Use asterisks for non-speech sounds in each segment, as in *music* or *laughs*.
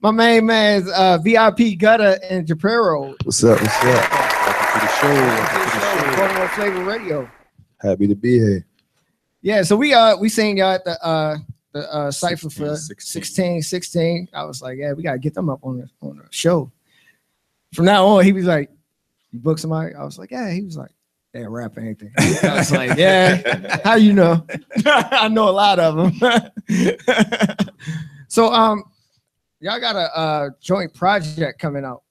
My main man's uh, VIP Gutter and Japero. What's up? What's up? Welcome to the show. Welcome to the show. Baltimore Flava Radio. Happy to be here. Yeah, so we uh we seen y'all at the uh the uh cipher for 16. 16, 16. I was like, yeah, we gotta get them up on the on the show. From now on, he was like, You book somebody? I was like, Yeah, he was like, Yeah, rap anything. I was like, *laughs* Yeah, how you know? *laughs* I know a lot of them. *laughs* so um y'all got a uh joint project coming out.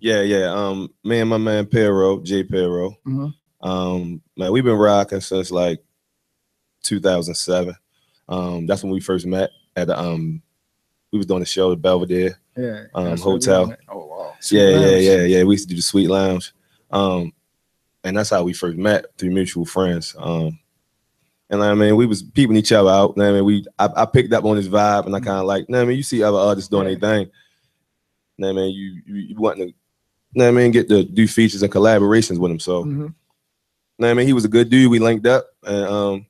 Yeah, yeah. Um, me and my man Pero, Jay Pero. Mhm. Um, man, we've been rocking since like 2007. Um, that's when we first met at the um, we was doing the show at Belvedere. Yeah. Um, that's what we hotel. Oh wow. Sweet yeah, yeah, yeah, yeah. We used to do the Sweet Lounge. Um, and that's how we first met through mutual friends. Um, and I mean, we was peeping each other out. I mean, we I, I picked up on his vibe, and I kind of like. I mean, you see other artists doing Yeah. their thing. I mean, you you, you want to. I mean, get to do features and collaborations with him. So, Mhm. I mean, he was a good dude. We linked up, and um,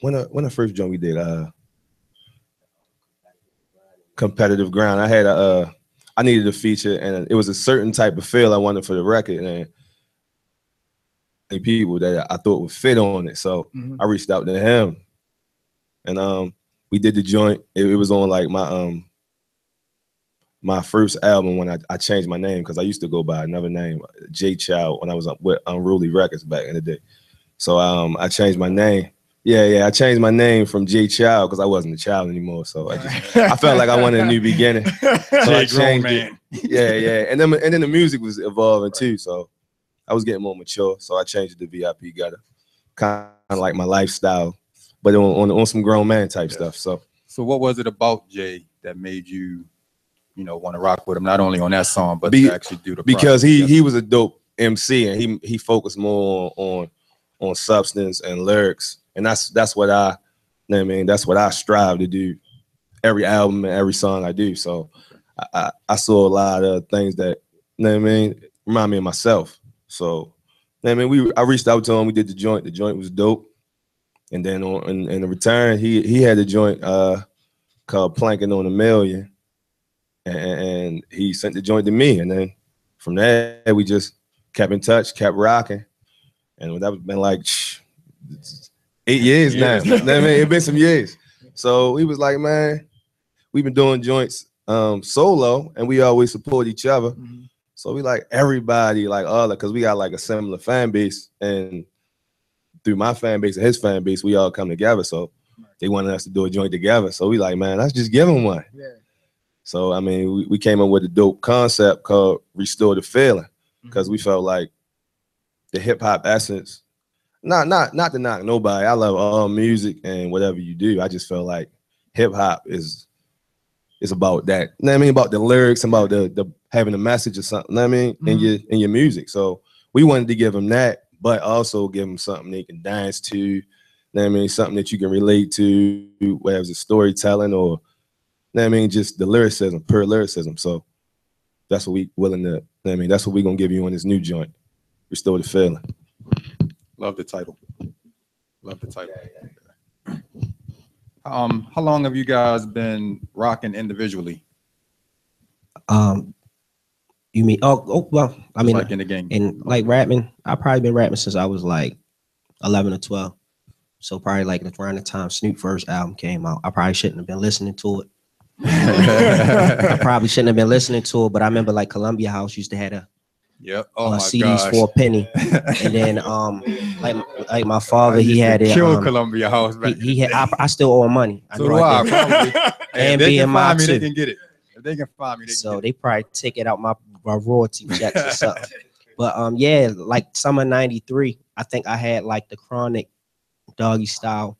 when the when the first joint we did, uh, competitive ground. I had a, uh, I needed a feature, and it was a certain type of feel I wanted for the record, and people that I thought would fit on it. So Mhm. I reached out to him, and um, we did the joint. It, it was on like my um, my first album when I, I changed my name because I used to go by another name, J Child, when I was up with Unruly Records back in the day. So um, I changed my name. Yeah, yeah, I changed my name from J Child because I wasn't a child anymore. So I just I felt like I wanted a new beginning. *laughs* So I Jay grown changed it. man. Yeah, yeah, and then and then the music was evolving too. So I was getting more mature. So I changed it to VIP Gutter, kind of like my lifestyle, but on on, on some grown man type stuff. So So what was it about Jay that made you, you know, want to rock with him? Not only on that song, but Be- to actually do the because he together? he was a dope MC and he he focused more on on substance and lyrics, and that's that's what I, you know what I mean, that's what I strive to do. Every album and every song I do. So I, I, I saw a lot of things that you know what I mean remind me of myself. So I mean, we I reached out to him. We did the joint. The joint was dope. And then on in, in the return, he he had a joint uh called Planking on a Million, and, and he sent the joint to me. And then from there, we just kept in touch, kept rocking, and that was been like eight years now. Years. You know I mean, it's been some years. So he was like, man, we've been doing joints um solo, and we always support each other. Mhm. So we like everybody, like all because we got like a similar fan base, and through my fan base and his fan base, we all come together. So they wanted us to do a joint together. So we like, man, let's just give them one. Yeah. So I mean, we, we came up with a dope concept called Restore the Feeling because mm-hmm. we felt like the hip hop essence. Not not not to knock nobody. I love all music and whatever you do. I just felt like hip hop is is about that. You know what I mean? About the lyrics, about the the having a message or something. You know what I mean? In Mhm. your in your music. So we wanted to give them that, but also give them something they can dance to. You know what I mean? Something that you can relate to, whether it's storytelling or you know what I mean, just the lyricism, pure lyricism. So that's what we willing to, you know what I mean, that's what we're gonna give you on this new joint. Restore the feeling. Love the title. Love the title. Um, how long have you guys been rocking individually? Um, you mean? Oh, oh well, I mean, like in the game. and like rapping, I probably been rapping since I was like eleven or twelve. So probably like around the time Snoop first album came out, I probably shouldn't have been listening to it. *laughs* I probably shouldn't have been listening to it, but I remember like Columbia House used to have a, Yep. Oh uh, my CDs gosh. for a penny, *laughs* and then um like like my father, he had it. Kill Um, Columbia House he, he had. I, I still owe him money. I so know do I. Probably. *laughs* And they can find me, they can get it. If they can find me, they can so they probably take it out my, my royalty checks or something. *laughs* But um, yeah, like summer '93, I think I had like the Chronic, Doggystyle,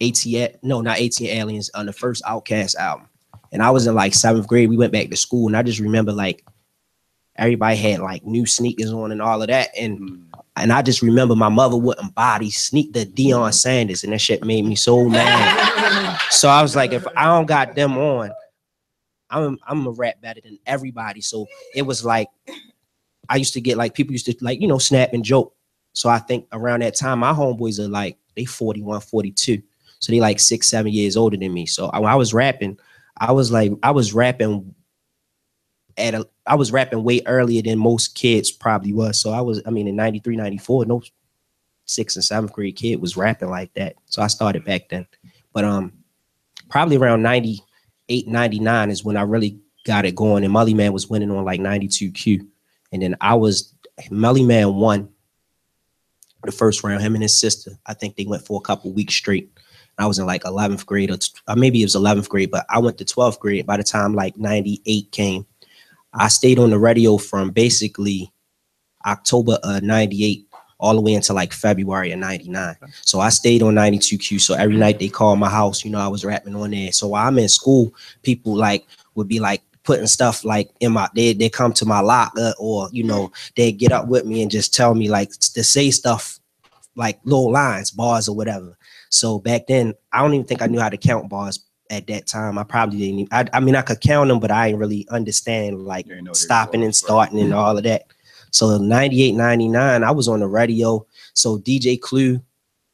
ATL. No, not ATLiens on the first OutKast album, and I was in like seventh grade. We went back to school, and I just remember like everybody had like new sneakers on and all of that, and Mm. and I just remember my mother wouldn't buy these sneak the Deion Sanders, and that shit made me so mad. *laughs* so I was like, if I don't got them on, I'm I'm a rap better than everybody. So it was like I used to get like people used to like, you know, snap and joke. So I think around that time, my homeboys are like they 41, 42. So they like six, seven years older than me. So I- when I was rapping, I was like, I was rapping at a, I was rapping way earlier than most kids probably was. So I was, I mean, in 93, 94, no sixth and seventh grade kid was rapping like that. So I started back then. But um, probably around 98, 99 is when I really got it going. And Mullyman was winning on like 92Q. And then I was, Mullyman won the first round, him and his sister. I think they went for a couple weeks straight. I was in like 11th grade or, t- or maybe it was 11th grade, but I went to 12th grade by the time like 98 came. I stayed on the radio from basically October of 98 all the way until like February of 99. So I stayed on 92Q. So every night they called my house, you know, I was rapping on there. So while I'm in school, people like would be like putting stuff like in my they they come to my locker or you know, they get up with me and just tell me like to say stuff like little lines, bars or whatever. So back then, I don't even think I knew how to count bars at that time. I probably didn't. Even, I, I mean, I could count them, but I didn't really understand like You didn't know they were stopping and starting and all of that. So 98, 99, I was on the radio. So DJ Clue,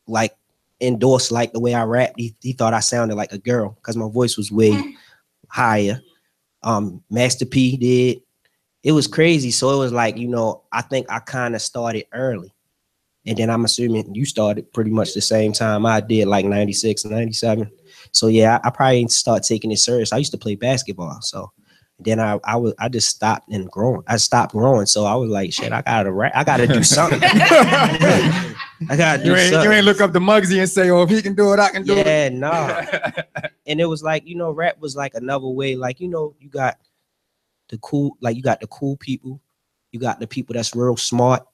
like endorsed like the way I rapped. He, he thought I sounded like a girl because my voice was way *laughs* higher. Um, Master P did. It was crazy. So it was like, you know, I think I kind of started early. And then I'm assuming you started pretty much the same time I did, like 96, 97. So yeah, I, I probably didn't start taking it serious. I used to play basketball. So then I I was I just stopped and growing. I stopped growing. So I was like, shit, I gotta rap. I gotta do something. *laughs* *laughs* I gotta do You ain't, something. you ain't look up the Muggsy and say, oh, if he can do it, I can do it. yeah, nah. *laughs* and it was like you know rap was like another way like you know you got the cool like you got the cool people you got the people that's real smart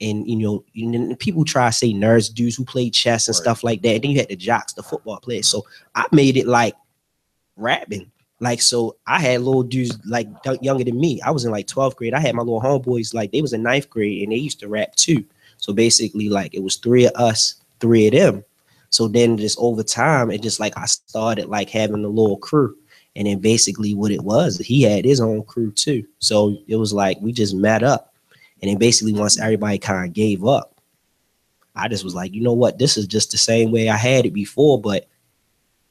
and you know and people try to say nerds dudes who play chess and Right. stuff like that and then you had the jocks the football players so i made it like rapping like so i had little dudes like younger than me i was in like 12th grade i had my little homeboys like they was in ninth grade and they used to rap too so basically like it was three of us three of them so then just over time, it just like I started like having a little crew. And then basically what it was, he had his own crew too. So it was like we just met up. And then basically once everybody kind of gave up, I just was like, you know what, this is just the same way I had it before, but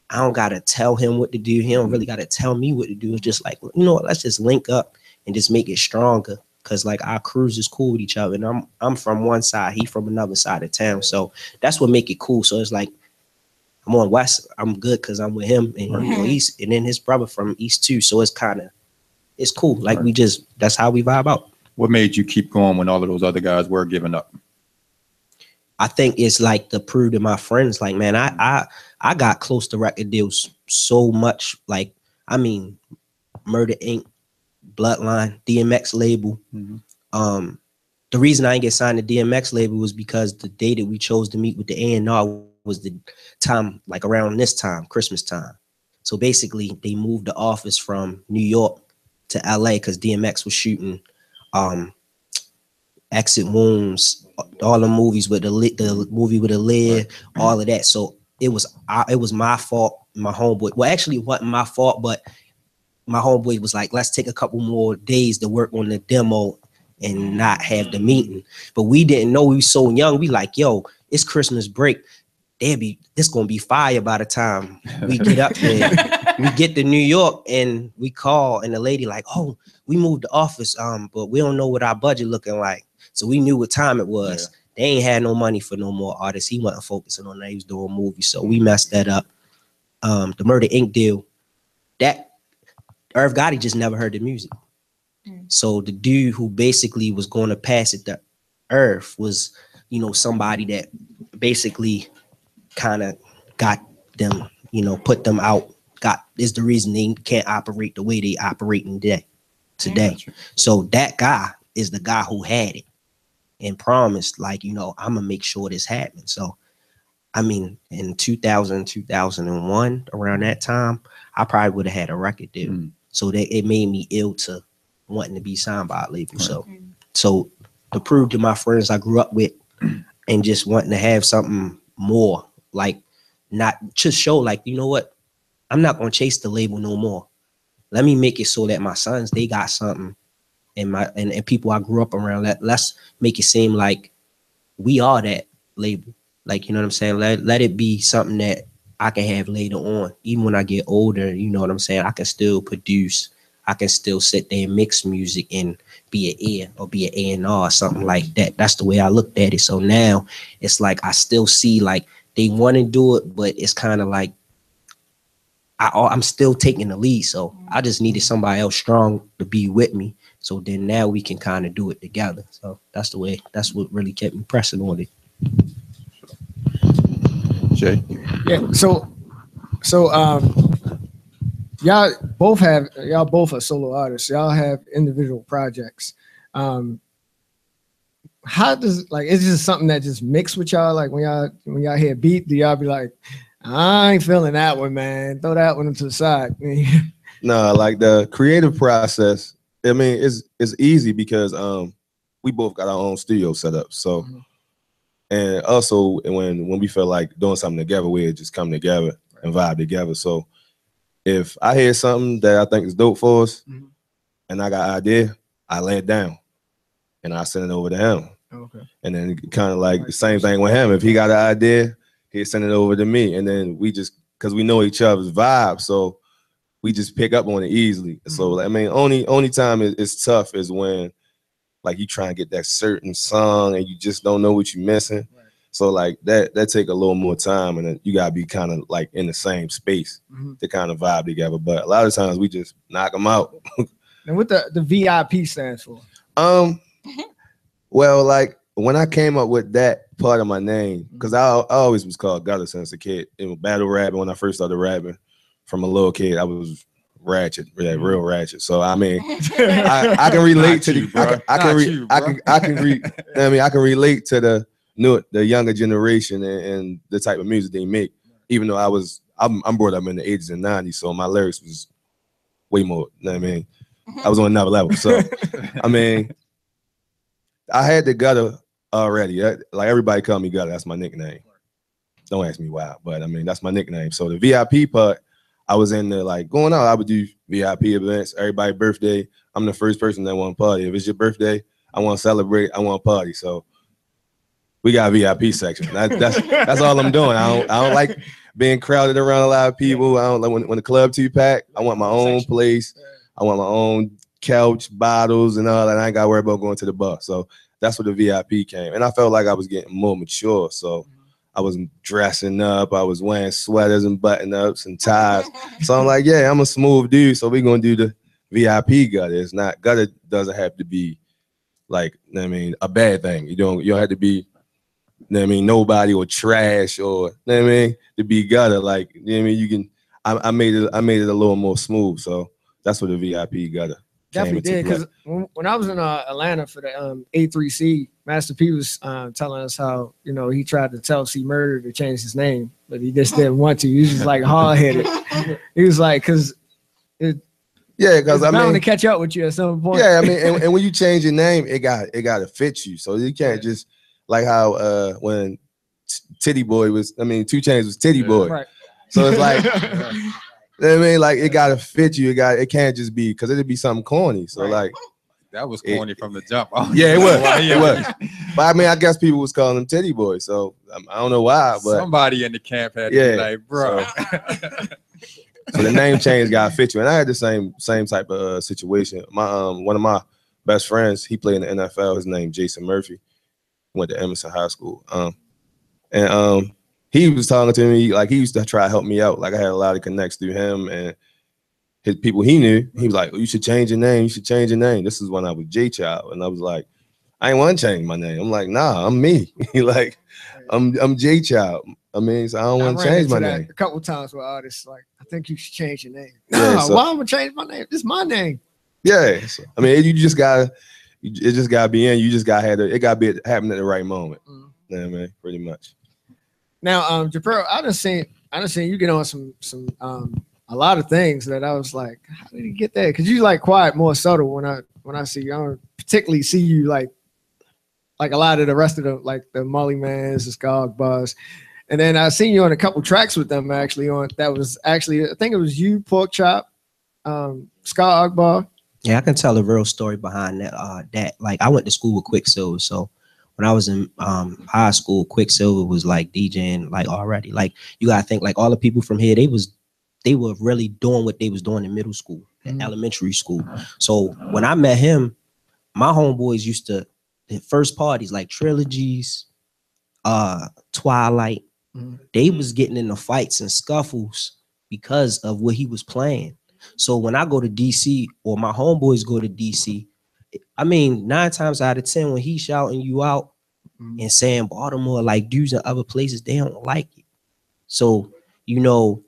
I don't gotta tell him what to do. He don't really gotta tell me what to do. It's just like, you know what, let's just link up and just make it stronger. Cause like our crews is cool with each other. And I'm I'm from one side, he from another side of town. So that's what make it cool. So it's like I'm on West, I'm good because I'm with him and you know, East, and then his brother from East too. So it's kind of it's cool. Like we just that's how we vibe out. What made you keep going when all of those other guys were giving up? I think it's like to prove to my friends, like, man, I I I got close to record deals so much. Like, I mean, Murder Inc., Bloodline, DMX label. Mhm. Um, the reason I didn't get signed to DMX label was because the day that we chose to meet with the A&R was the time, like around this time, Christmas time. So basically, they moved the office from New York to LA because DMX was shooting um Exit Wounds, all the movies with the lit, the movie with the lid, all of that. So it was I, it was my fault. My homeboy, well, actually, it wasn't my fault, but my homeboy was like, let's take a couple more days to work on the demo and not have the meeting. But we didn't know we were so young. We like, yo, it's Christmas break. They'll be this gonna be fire by the time we *laughs* get up there. *laughs* we get to New York and we call and the lady like, oh, we moved the office, um, but we don't know what our budget looking like. So we knew what time it was. They ain't had no money for no more artists. He wasn't focusing on that. He was doing movies. So we messed that up. Um, the Murder Inc. deal, that Irv Gotti just never heard the music. So the dude who basically was going to pass it to Irv was, you know, somebody that basically kind of got them, you know, put them out. Got is the reason they can't operate the way they operate today. Today. So that guy is the guy who had it and promised, like, you know, I'm gonna make sure this happens. So, I mean, in 2000, 2001, around that time, I probably would have had a record deal. Mm. So that it made me ill to wanting to be signed by a label. Right. So, so to prove to my friends I grew up with *clears throat* and just wanting to have something more, like not just show, like, you know what, I'm not gonna chase the label no more. Let me make it so that my sons they got something and my and, and people I grew up around. Let let's make it seem like we are that label. Like you know what I'm saying. Let let it be something that I can have later on. Even when I get older, you know what I'm saying? I can still produce. I can still sit there and mix music and be an ear or be an A and R or something like that. That's the way I looked at it. So now it's like I still see like they want to do it, but it's kind of like I, I'm still taking the lead. So I just needed somebody else strong to be with me. So then now we can kind of do it together. So that's the way. That's what really kept me pressing on it. Jay. Yeah. So, so um, y'all both have y'all both are solo artists. Y'all have individual projects. Um, how does like is this something that just mix with y'all? Like when y'all when y'all hear beat, do y'all be like, I ain't feeling that one, man. Throw that one to the side. *laughs* No, like the creative process. I mean, it's it's easy because um we both got our own studio set up. So Mhm. and also when when we feel like doing something together, we just come together and vibe together. So if I hear something that I think is dope for us Mhm. and I got an idea, I lay it down and I send it over to him. Okay. And then kind of like the same thing with him. If he got an idea, he'd send it over to me. And then we just because we know each other's vibe, so we just pick up on it easily. So I mean, only only time it- it's tough is when like you try and get that certain song and you just don't know what you're missing. Right. So like that that take a little more time and then you gotta be kind of like in the same space Mhm. to kind of vibe together. But a lot of times we just knock them out. *laughs* And what the the VIP stands for? Um, *laughs* well, like when I came up with that part of my name, mm-hmm. because I, I always was called Gutter since a kid. In battle rapping, when I first started rapping, from a little kid, I was ratchet, yeah, mm-hmm. real ratchet. So I mean, *laughs* *laughs* I, I can relate Not to you, the, I can, I can, re, you, I can, I can re, *laughs* I mean, I can relate to the new, the younger generation and, and the type of music they make. Even though I was, I'm, I'm brought up in the 80s and 90s, so my lyrics was way more. You know what I mean, mm-hmm. I was on another level. So I mean, I had the gutter already. That- Like everybody call me gutter. That's my nickname. Don't ask me why, but I mean that's my nickname. So the VIP part, I was in the like going out. I would do VIP events. Everybody birthday. I'm the first person that want to party. If it's your birthday, I want to celebrate. I want to party. So we got a VIP section. That, that's that's all I'm doing. I don't I don't like being crowded around a lot of people. I don't like when, when the club too packed. I want my own place. I want my own couch, bottles, and all that. I ain't got to worry about going to the bar. So that's where the VIP came. And I felt like I was getting more mature. So mm-hmm. I was dressing up. I was wearing sweaters and button ups and ties. So I'm like, yeah, I'm a smooth dude. So we're gonna do the VIP gutter. It's not gutter doesn't have to be like, you know what I mean, a bad thing. You don't you don't have to be, you know what I mean, nobody or trash or you know what I mean, to be gutter. Like, you know what I mean, you can I, I made it I made it a little more smooth. So that's what the VIP gutter. Definitely did because when, when I was in uh, Atlanta for the um, A3C, Master P was uh, telling us how you know he tried to tell C Murder to change his name, but he just didn't want to. He was just like *laughs* hard headed. he was like, because it. Yeah, because I bound mean to catch up with you at some point. yeah, I mean, and, and when you change your name, it got it got to fit you. So you can't just like how uh when T- Titty Boy was, I mean, 2 Chainz was Titty Yeah. Boy. Right. So it's like, *laughs* *laughs* you know I mean, like it got to fit you. It got it can't just be because it'd be something corny. So Right. like, That was It- corny from the jump. *laughs* Yeah, it was. why. It was. but I mean, I guess people was calling him Titty Boy. So um, I don't know why, but Somebody in the camp had Yeah, like, bro. *laughs* so the name change got fit you. And I had the same same type of uh, situation. My um one of my best friends, he played in the NFL. His name Jason Murphy. Went to Emerson High School. Um, and um, he was talking to me like he used to try to help me out. Like I had a lot of connects through him and his people he knew. He was like, "You should change your name. You should change your name." This is when I was J Child, and I was like, "I ain't want to change my name." I'm like, "Nah, I'm me. *laughs* like, I'm I'm J Child. I mean, so I don't want to change my name." a couple times with artists like, I think you should change your name. Yeah, Nah, so- why am I change my name? This is my name. Yeah, so, I mean, you just gotta, it just gotta be in. You just gotta have it. It gotta be happening at the right moment. Mm. Yeah, man, pretty much. Now, um, Japero, I done seen, I done seen you get on some, some, um, a lot of things that I was like, how did he get that? Because you like quiet, more subtle. When I, when I see you, I don't particularly see you like, like a lot of the rest of the, like the Molly Mans, the Skog Buzz. And then I seen you on a couple tracks with them actually on that was actually I think it was you, Pork Chop, um, Scott. Yeah, I can tell a real story behind that. Uh, that like I went to school with Quicksilva, so when I was in um high school, Quicksilva was like DJing like already. Like you gotta think like all the people from here, they was they were really doing what they was doing in middle school, and Mhm. elementary school. So when I met him, my homeboys used to the first parties like trilogies, uh Twilight, Mhm. they was getting into fights and scuffles because of what he was playing. So when I go to DC or my homeboys go to DC, I mean, nine times out of ten, when he's shouting you out Mhm. and saying Baltimore, like dudes in other places, they don't like it. So, you know,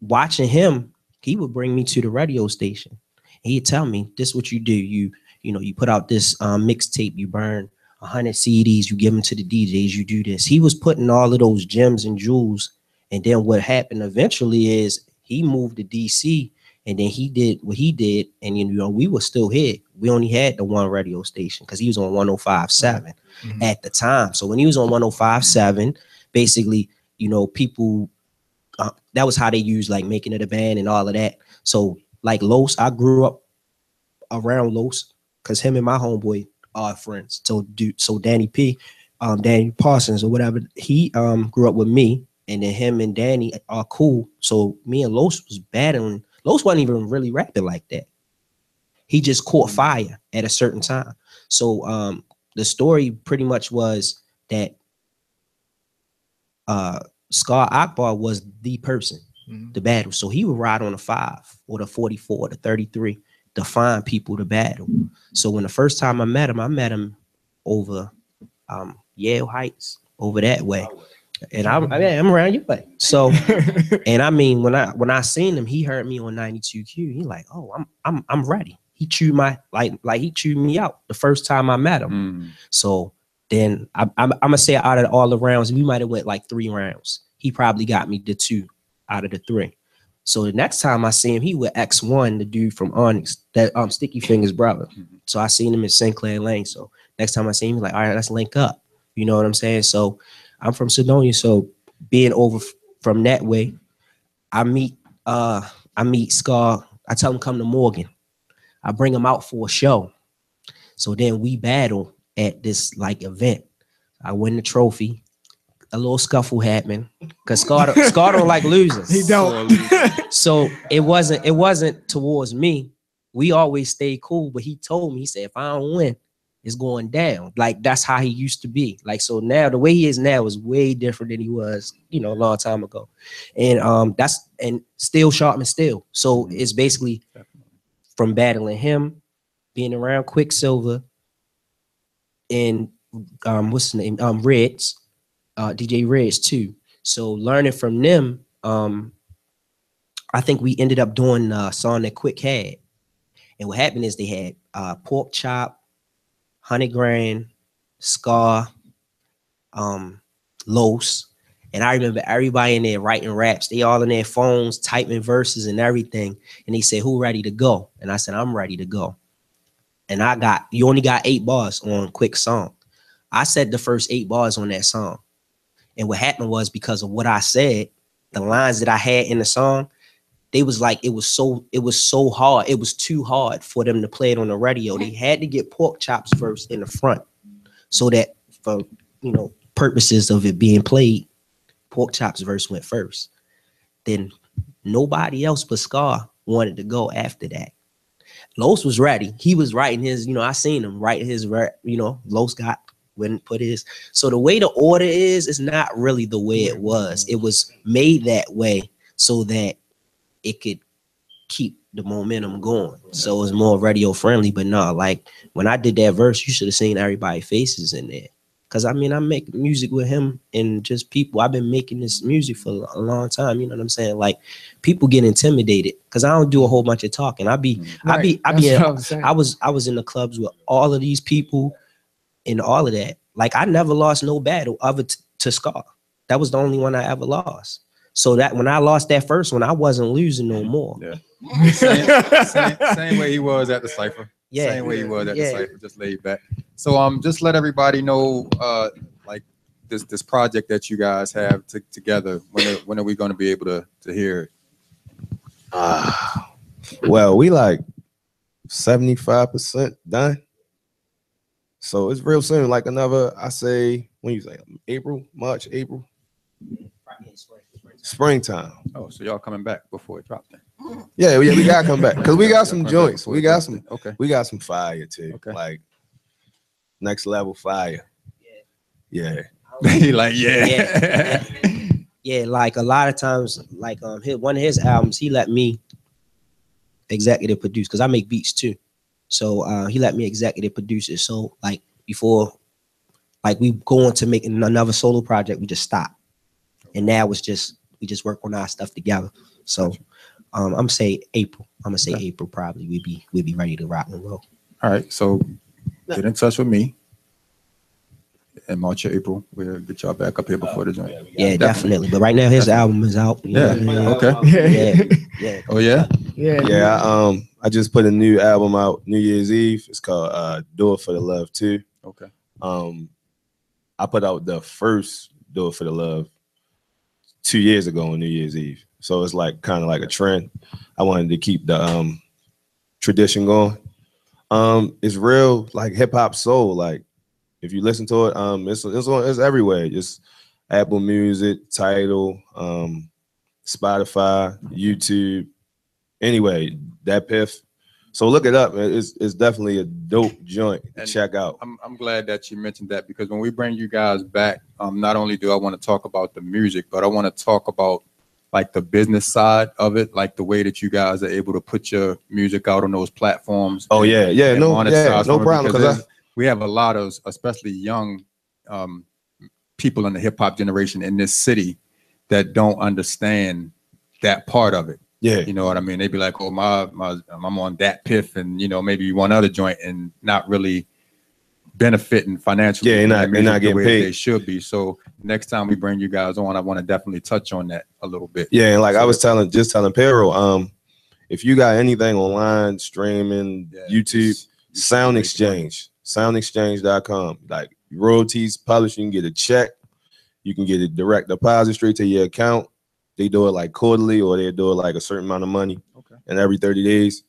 watching him, he would bring me to the radio station. He'd tell me, this is what you do. You, you know, you put out this um, mixtape, you burn a hundred CDs, you give them to the DJs, you do this. He was putting all of those gems and jewels. And then what happened eventually is he moved to DC and then he did what he did. And you know, we were still here. We only had the one radio station because he was on 1057 Mhm. at the time. So when he was on 1057, basically, you know, people uh, that was how they used like making it a band and all of that. So like Los, I grew up around Los because him and my homeboy are friends. So dude, so Danny P, um, Danny Parsons or whatever, he um grew up with me, and then him and Danny are cool. So me and Los was battling. Los wasn't even really rapping like that. He just caught fire at a certain time. So um the story pretty much was that uh Skarr Akbar was the person, Mhm. the battle. So he would ride on a five or the 44, the 33 to find people to battle. So when the first time I met him, I met him over um Yale Heights, over that way. And I'm, I mean, I'm around your way. So *laughs* and I mean, when I when I seen him, he heard me on 92Q. He like, oh, I'm I'm I'm ready. He chewed my like like he chewed me out the first time I met him. Mm. So then I, I'm, I'm gonna say out of all the rounds, we might have went like three rounds. He probably got me the two out of the three. So the next time I see him, he with X1, the dude from Onyx, that um Sticky Fingaz brother. So I seen him in Sinclair Lane. So next time I see him, he's like, all right, let's link up. You know what I'm saying? So I'm from Cedonia. So being over f- from that way, I meet uh I meet Skarr. I tell him come to Morgan. I bring him out for a show. So then we battle at this like event. I win the trophy. A little scuffle happened because Skarr, Skarr don't like losing. he don't. So it wasn't it wasn't towards me. We always stayed cool, but he told me he said if I don't win, it's going down. Like that's how he used to be. Like so now the way he is now is way different than he was, you know, a long time ago. And um that's and still sharp and still. So it's basically from battling him, being around Quicksilva, and um what's his name? Um Reds, uh DJ Reds too. So learning from them, um I think we ended up doing a song that Quick had. And what happened is they had uh pork chop, honey grain, scar, um, Los. And I remember everybody in there writing raps. They all in their phones, typing verses and everything. And they said, Who ready to go? And I said, I'm ready to go. And I got you only got eight bars on quick song. I said the first eight bars on that song. And what happened was because of what I said, the lines that I had in the song, they was like it was so it was so hard. It was too hard for them to play it on the radio. They had to get pork chops first in the front, so that for you know purposes of it being played, pork chops verse went first. Then nobody else but Skarr wanted to go after that. Los was ready. He was writing his, you know, I seen him write his, you know, Los got wouldn't put his. So the way the order is, is not really the way it was. It was made that way so that it could keep the momentum going. So it was more radio friendly. But no, like when I did that verse, you should have seen everybody's faces in there. Cause I mean, I make music with him and just people. I've been making this music for a long time. You know what I'm saying? Like people get intimidated because I don't do a whole bunch of talking. I be, I be, I be. That's in- I'm saying. I was I was in the clubs with all of these people and all of that. Like I never lost no battle other t- to Skarr. That was the only one I ever lost. So that when I lost that first one, I wasn't losing no more. Yeah. Same, same, same way he was at the cipher. Yeah. Same way he was at Yeah. the cipher, just laid back. So um, just let everybody know uh, like this this project that you guys have t- together. When are, when are we going to be able to to hear it? Ah, well, we like 75% done. So it's real soon, like another, I say, when you say April, March, April, springtime. Oh, so y'all coming back before it dropped then? Yeah, yeah, we gotta come back because we got some joints. We got some, Okay. we got some fire too. Okay. Like next level fire. Yeah. He *laughs* like, yeah. Yeah. yeah, like a lot of times, like um, his, one of his albums, he let me executive produce because I make beats too. So uh, he let me executive produce it. So like before, like we go on to make another solo project, we just stop, and now it's just we just work on our stuff together. So um, I'm gonna say April. I'm gonna say Okay. April probably. We be we be ready to rock and roll. All right, so get in touch with me. In March or April, we'll get y'all back up here before the joint. Yeah, definitely. definitely. But right now his album is out. you know Yeah, what I mean? okay. Yeah. Yeah, yeah. Oh yeah, Yeah. Yeah. I, um, I just put a new album out New Year's Eve. It's called uh Do It for the Love too. okay. Um, I put out the first Do It for the Love two years ago on New Year's Eve. So it's like kind of like a trend. I wanted to keep the um tradition going. Um, it's real like hip hop soul. Like if you listen to it, um, it's it's on it's everywhere. Just Apple Music, Tidal, um, Spotify, YouTube. Anyway, DatPiff. So look it up. It's it's definitely a dope joint to And- check out. I'm I'm glad that you mentioned that because when we bring you guys back, um, not only do I want to talk about the music, but I want to talk about like the business side of it, like the way that you guys are able to put your music out on those platforms. Oh yeah, yeah, no, yeah, no problem. because I, we have a lot of, especially young um, people in the hip hop generation in this city that don't understand that part of it. yeah, You know what I mean? They'd be like, "Oh, my, my, I'm on DatPiff, and you know, maybe one other joint, and not really benefiting financially. Yeah, they're not- they're not getting paid. They should be. So next time we bring you guys on, I want to definitely touch on that a little bit. yeah. And like I was telling, just telling Pero, um, if you got anything online, streaming, Yeah, YouTube, just- just Sound. Exchange, soundexchange.com. Like royalties, publish, you can get a check. You can get a direct deposit straight to your account. They do it like quarterly or they do it like a certain amount of money. Okay. And every 30 days,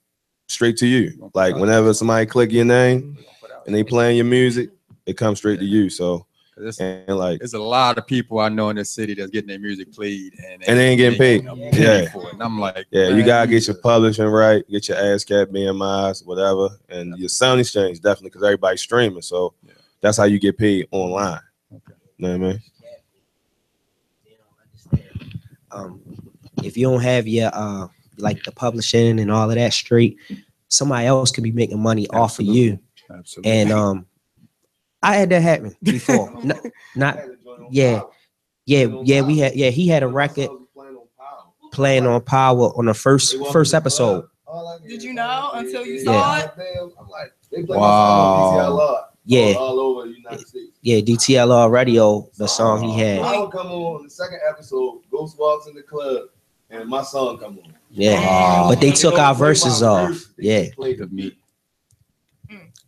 straight to you. Like whenever somebody click your name and they playing your music, it comes straight to you. So it's- and like There's a lot of people I know in this city that's getting their music played and, And they ain't getting paid. a penny Yeah. for it. And I'm like, Yeah, you gotta get your publishing right, get your ASCAP, BMIs, whatever, and your sound exchange definitely because everybody's streaming. So Yeah. that's how you get paid online. Okay. You know what I mean? um, if you don't have your uh like the publishing and all of that straight, somebody else could be making money off of you. Absolutely. And um, I had that happen before. *laughs* not, not yeah, yeah, yeah. We had yeah. He had a record playing on Power on the first first episode. Did you know until you Yeah. saw it? Wow. Yeah, all over the United States. yeah. DTLR Radio, the song he had. I would come on the second episode, Ghost walks in the club, and my song come on. Yeah, Wow. but they took our verses off. Yeah, the meat.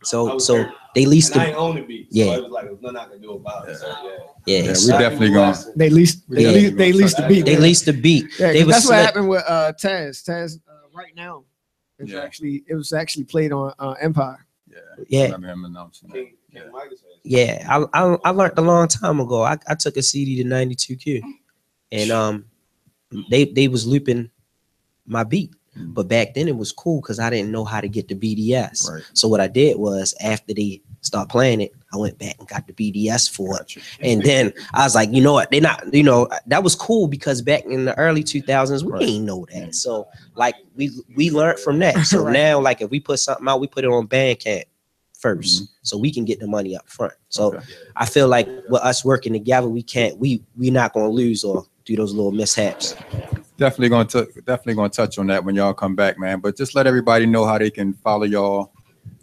So so they leased And I the ain't own the beat. Yeah. So it was like, there's nothing I can do about it. So, yeah. yeah. Yeah, we so definitely gonna. They leased they Yeah. leased they leased the beat. they leased the beat. Yeah, They 'cause was that's what slick. happened with uh Taz. Taz uh, right now. It's Yeah. actually it was actually played on uh, Empire. Yeah. Yeah. I remember him announcing that. King, King Midas has it. Yeah, I, I I learned a long time ago. I, I took a CD to 92Q, and um, they they was looping my beat, but back then it was cool because I didn't know how to get the BDS. Right. So what I did was after they start playing it, I went back and got the BDS for it, and then I was like, you know what? They're not, you know, that was cool because back in the early 2000s we Right. ain't know that. So like we we learned from that. So *laughs* Right. now like if we put something out, we put it on Bandcamp 1st mm-hmm. so we can get the money up front. So Okay. I feel like with us working together, we can't we we not gonna lose or do those little mishaps. Definitely going to definitely going to touch on that when y'all come back, man. But just let everybody know how they can follow y'all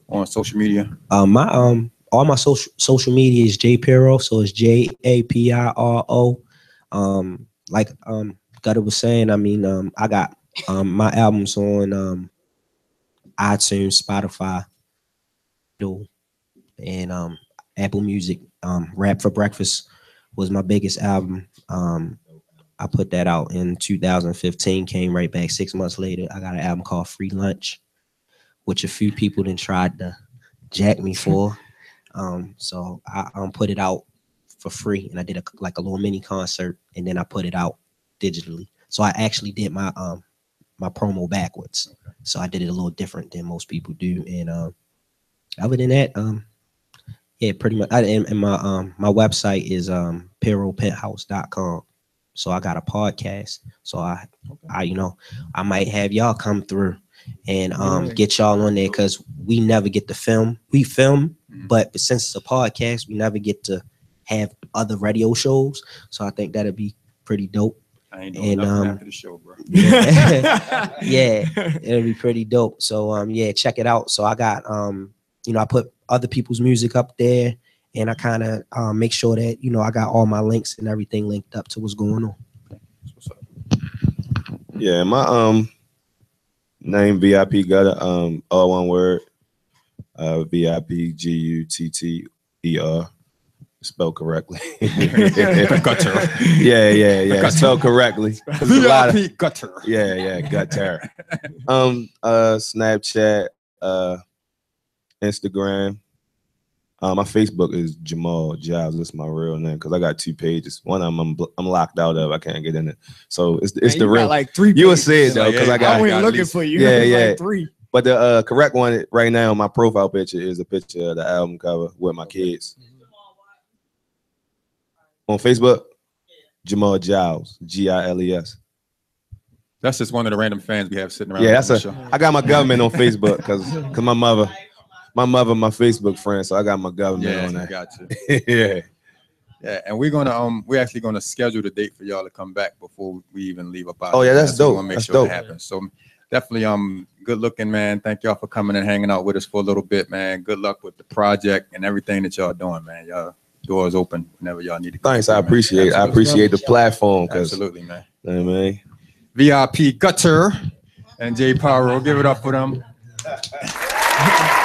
on social media. Um, my um all my social social media is J Piro, so it's J A P I R O. Um, like um Gutter was saying, I mean um I got um my albums on um iTunes, Spotify, and um Apple Music. Um, Rap for Breakfast was my biggest album. Um, I put that out in 2015. Came right back six months later. I got an album called Free Lunch, which a few people then tried to jack me *laughs* for. Um, so I um put it out for free, and I did a like a little mini concert, and then I put it out digitally. So I actually did my um my promo backwards. So I did it a little different than most people do. And um, other than that, um, yeah, pretty much. I, and, and my um my website is um perropenthouse.com. So I got a podcast. So I I you know I might have y'all come through and um get y'all on there because we never get to film. We film, Mhm. but since it's a podcast, we never get to have other radio shows. So I think that'd be pretty dope. I ain't doing And, um, after the show, bro. *laughs* Yeah. *laughs* yeah, it'll be pretty dope. So um yeah, check it out. So I got um you know I put other people's music up there and I kind of um, make sure that you know I got all my links and everything linked up to what's going on. That's what's up. Yeah, my um name VIP Gutter, um, all one word. Uh VIP G U T T E R. Spelled correctly. *laughs* *laughs* Gutter. Yeah, yeah, yeah. Spelled correctly. There's of- VIP gutter. yeah, yeah, gutter. um, uh, Snapchat, uh, Instagram. Uh, my Facebook is Jamal Giles. That's my real name because I got two pages. One of them I'm, I'm locked out of. I can't get in it. So it's it's Man, the you real. like three. you would pages. say it though Yeah, because yeah, I I got. went got looking least- for you. Yeah, *laughs* yeah. Like three. But the uh, correct one right now, my profile picture is a picture of the album cover with my kids. On Facebook, Jamal Giles, G I L E S. That's just one of the random fans we have sitting around. Yeah, that's the a. show. I got my government on *laughs* Facebook because because my mother, my mother, my Facebook friend, so I got my government Yeah, on that. got *laughs* you. yeah. Yeah, and we're gonna um we're actually gonna schedule the date for y'all to come back before we even leave up out. Oh, yeah, that's we dope. wanna make That's sure it dope. happens. So definitely um good looking man. Thank y'all for coming and hanging out with us for a little bit, man. Good luck with the project and everything that y'all doing, man. Y'all doors open whenever y'all need to. Thanks, through, I man. appreciate. I appreciate the platform Absolutely, man. you know I mean. VIP Gutter and Jay Pyro. Give it up for them. *laughs*